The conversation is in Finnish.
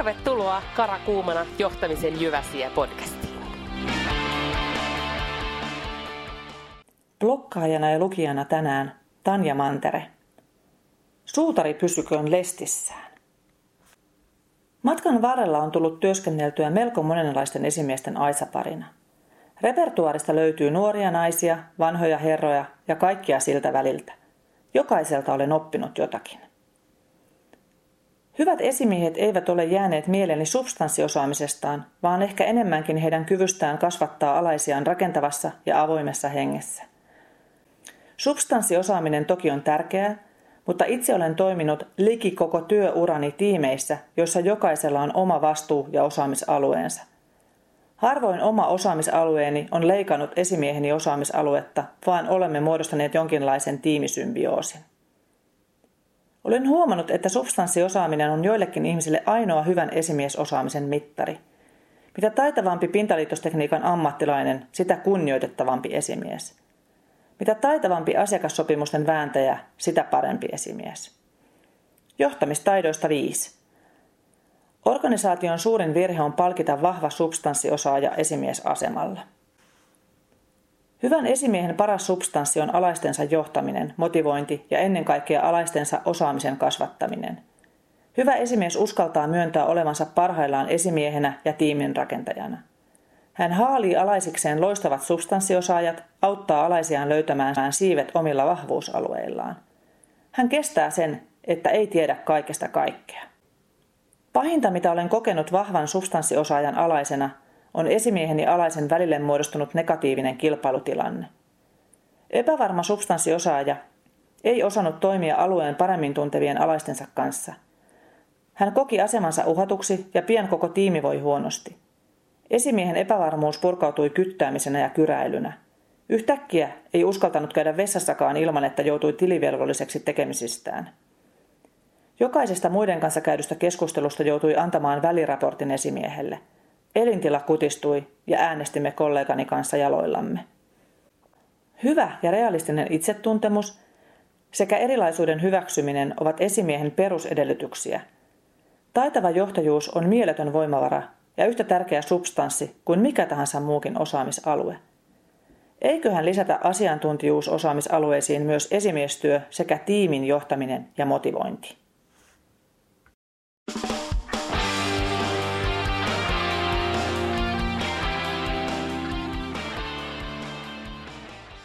Tervetuloa Karakuumana johtamisen Jyväsiä podcastiin. Blokkaajana ja lukijana tänään Tanja Mantere. Suutari pysyköön lestissään. Matkan varrella on tullut työskenneltyä melko monenlaisten esimiesten aisaparina. Repertuarista löytyy nuoria naisia, vanhoja herroja ja kaikkia siltä väliltä. Jokaiselta olen oppinut jotakin. Hyvät esimiehet eivät ole jääneet mieleeni substanssiosaamisestaan, vaan ehkä enemmänkin heidän kyvystään kasvattaa alaisiaan rakentavassa ja avoimessa hengessä. Substanssiosaaminen toki on tärkeää, mutta itse olen toiminut liki koko työurani tiimeissä, joissa jokaisella on oma vastuu ja osaamisalueensa. Harvoin oma osaamisalueeni on leikannut esimieheni osaamisaluetta, vaan olemme muodostaneet jonkinlaisen tiimisymbioosin. Olen huomannut, että substanssiosaaminen on joillekin ihmisille ainoa hyvän esimiesosaamisen mittari. Mitä taitavampi pintaliitostekniikan ammattilainen, sitä kunnioitettavampi esimies. Mitä taitavampi asiakassopimusten vääntäjä, sitä parempi esimies. Johtamistaidoista 5. Organisaation suurin virhe on palkita vahva substanssiosaaja esimiesasemalla. Hyvän esimiehen paras substanssi on alaistensa johtaminen, motivointi ja ennen kaikkea alaistensa osaamisen kasvattaminen. Hyvä esimies uskaltaa myöntää olevansa parhaillaan esimiehenä ja tiimin rakentajana. Hän haalii alaisikseen loistavat substanssiosaajat, auttaa alaisiaan löytämään siivet omilla vahvuusalueillaan. Hän kestää sen, että ei tiedä kaikesta kaikkea. Pahinta, mitä olen kokenut vahvan substanssiosaajan alaisena, on esimieheni alaisen välille muodostunut negatiivinen kilpailutilanne. Epävarma substanssiosaaja ei osannut toimia alueen paremmin tuntevien alaistensa kanssa. Hän koki asemansa uhatuksi ja pian koko tiimi voi huonosti. Esimiehen epävarmuus purkautui kyttäämisenä ja kyräilynä. Yhtäkkiä ei uskaltanut käydä vessassakaan ilman, että joutui tilivelvolliseksi tekemisistään. Jokaisesta muiden kanssa käydystä keskustelusta joutui antamaan väliraportin esimiehelle – Elintila kutistui ja äänestimme kollegani kanssa jaloillamme. Hyvä ja realistinen itsetuntemus sekä erilaisuuden hyväksyminen ovat esimiehen perusedellytyksiä. Taitava johtajuus on mieletön voimavara ja yhtä tärkeä substanssi kuin mikä tahansa muukin osaamisalue. Eiköhän lisätä asiantuntijuus osaamisalueisiin myös esimiestyö sekä tiimin johtaminen ja motivointi.